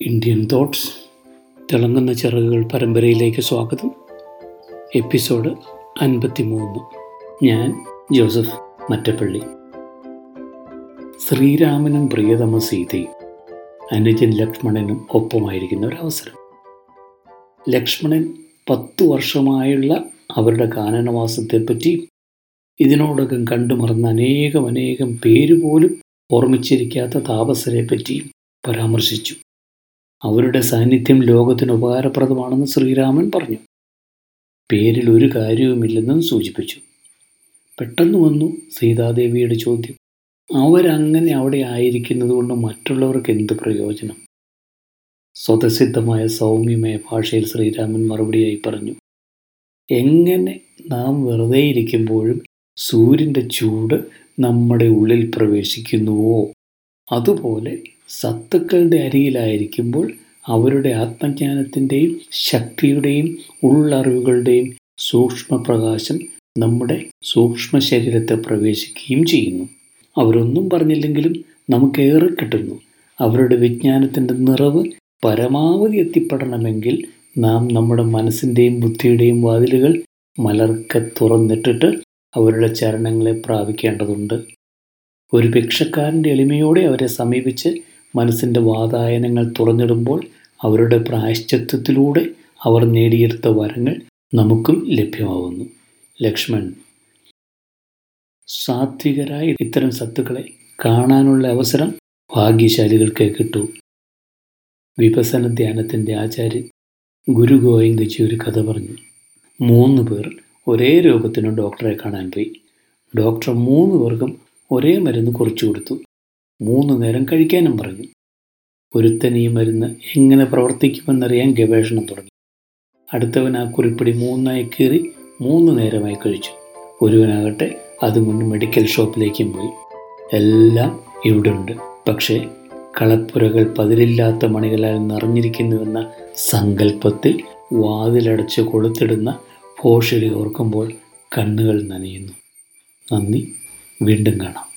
Indian thoughts തിളങ്ങുന്ന ചിറകുകൾ പരമ്പരയിലേക്ക് സ്വാഗതം. എപ്പിസോഡ് അൻപത്തി മൂന്ന് ഞാൻ ജോസഫ് മറ്റപ്പള്ളി. ശ്രീരാമനും പ്രിയതമ സീതയും അനുജൻ ലക്ഷ്മണനും ഒപ്പമായിരിക്കുന്ന ഒരവസരം ലക്ഷ്മണൻ പത്തു വർഷമായുള്ള അവരുടെ കാനനവാസത്തെപ്പറ്റി ഇതിനോടകം കണ്ടുമറന്ന അനേകം അനേകം പേരുപോലും ഓർമ്മിച്ചിരിക്കാത്ത താപസരെപ്പറ്റിയും പരാമർശിച്ചു. അവരുടെ സാന്നിധ്യം ലോകത്തിന് ഉപകാരപ്രദമാണെന്ന് ശ്രീരാമൻ പറഞ്ഞു. പേരിൽ ഒരു കാര്യവുമില്ലെന്നും സൂചിപ്പിച്ചു. പെട്ടെന്ന് വന്നു സീതാദേവിയുടെ ചോദ്യം. അവരങ്ങനെ അവിടെ ആയിരിക്കുന്നത് കൊണ്ട് മറ്റുള്ളവർക്ക് എന്ത് പ്രയോജനം? സ്വതസിദ്ധമായ സൗമ്യമായ ഭാഷയിൽ ശ്രീരാമൻ മറുപടിയായി പറഞ്ഞു. എങ്ങനെ നാം വെറുതെ ഇരിക്കുമ്പോഴും സൂര്യന്റെ ചൂട് നമ്മുടെ ഉള്ളിൽ പ്രവേശിക്കുന്നുവോ? അതുപോലെ സത്തുക്കളുടെ അരികിലായിരിക്കുമ്പോൾ അവരുടെ ആത്മജ്ഞാനത്തിന്റെയും ശക്തിയുടെയും ഉള്ളറിവുകളുടെയും സൂക്ഷ്മപ്രകാശം നമ്മുടെ സൂക്ഷ്മ ശരീരത്തെ പ്രവേശിക്കുകയും ചെയ്യുന്നു. അവരൊന്നും പറഞ്ഞില്ലെങ്കിലും നമുക്കേറെ കിട്ടുന്നു. അവരുടെ വിജ്ഞാനത്തിന്റെ നിറവ് പരമാവധി എത്തിപ്പെടണമെങ്കിൽ നാം നമ്മുടെ മനസ്സിന്റെയും ബുദ്ധിയുടെയും വാതിലുകൾ മലർക്കെ തുറന്നിട്ടിട്ട് അവരുടെ ചരണങ്ങളെ പ്രാപിക്കേണ്ടതുണ്ട്. ഒരു ഭിക്ഷക്കാരന്റെ എളിമയോടെ അവരെ സമീപിച്ച് മനസ്സിന്റെ വാതായനങ്ങൾ തുറന്നിടുമ്പോൾ അവരുടെ പ്രായശ്ചിത്വത്തിലൂടെ അവർ നേടിയെടുത്ത വരങ്ങൾ നമുക്കും ലഭ്യമാവുന്നു. ലക്ഷ്മൺ. സാത്വികരായ ഇത്തരം സത്തുക്കളെ കാണാനുള്ള അവസരം ഭാഗ്യശാലികൾക്ക് കിട്ടൂ. വിപസന ധ്യാനത്തിന്റെ ആചാര്യൻ ഗുരു ഗോവിന്ദജി ഒരു കഥ പറഞ്ഞു. മൂന്ന് പേർ ഒരേ രോഗത്തിന് ഡോക്ടറെ കാണാൻ പോയി. ഡോക്ടർ മൂന്ന് പേർക്കും ഒരേ മരുന്ന് കുറിച്ചു കൊടുത്തു. മൂന്ന് നേരം കഴിക്കാനും പറഞ്ഞു. ഒരുത്തൻ ഈ മരുന്ന് എങ്ങനെ പ്രവർത്തിക്കുമെന്നറിയാൻ ഗവേഷണം തുടങ്ങി. അടുത്തവൻ ആ കുറിപ്പിടി മൂന്നായി കീറി മൂന്ന് നേരമായി കഴിച്ചു. ഒരുവനാകട്ടെ അതുകൊണ്ട് മെഡിക്കൽ ഷോപ്പിലേക്കും പോയി. എല്ലാം ഇവിടെ ഉണ്ട് പക്ഷേ കളപ്പുരകൾ പതിരില്ലാത്ത മണികളാൽ നിറഞ്ഞിരിക്കുന്നുവെന്ന സങ്കല്പത്തിൽ വാതിലടച്ച് കൊളുത്തിടുന്ന ഭോഷരി ഓർക്കുമ്പോൾ കണ്ണുകൾ നനയുന്നു. നന്ദി. വീണ്ടും കാണാം.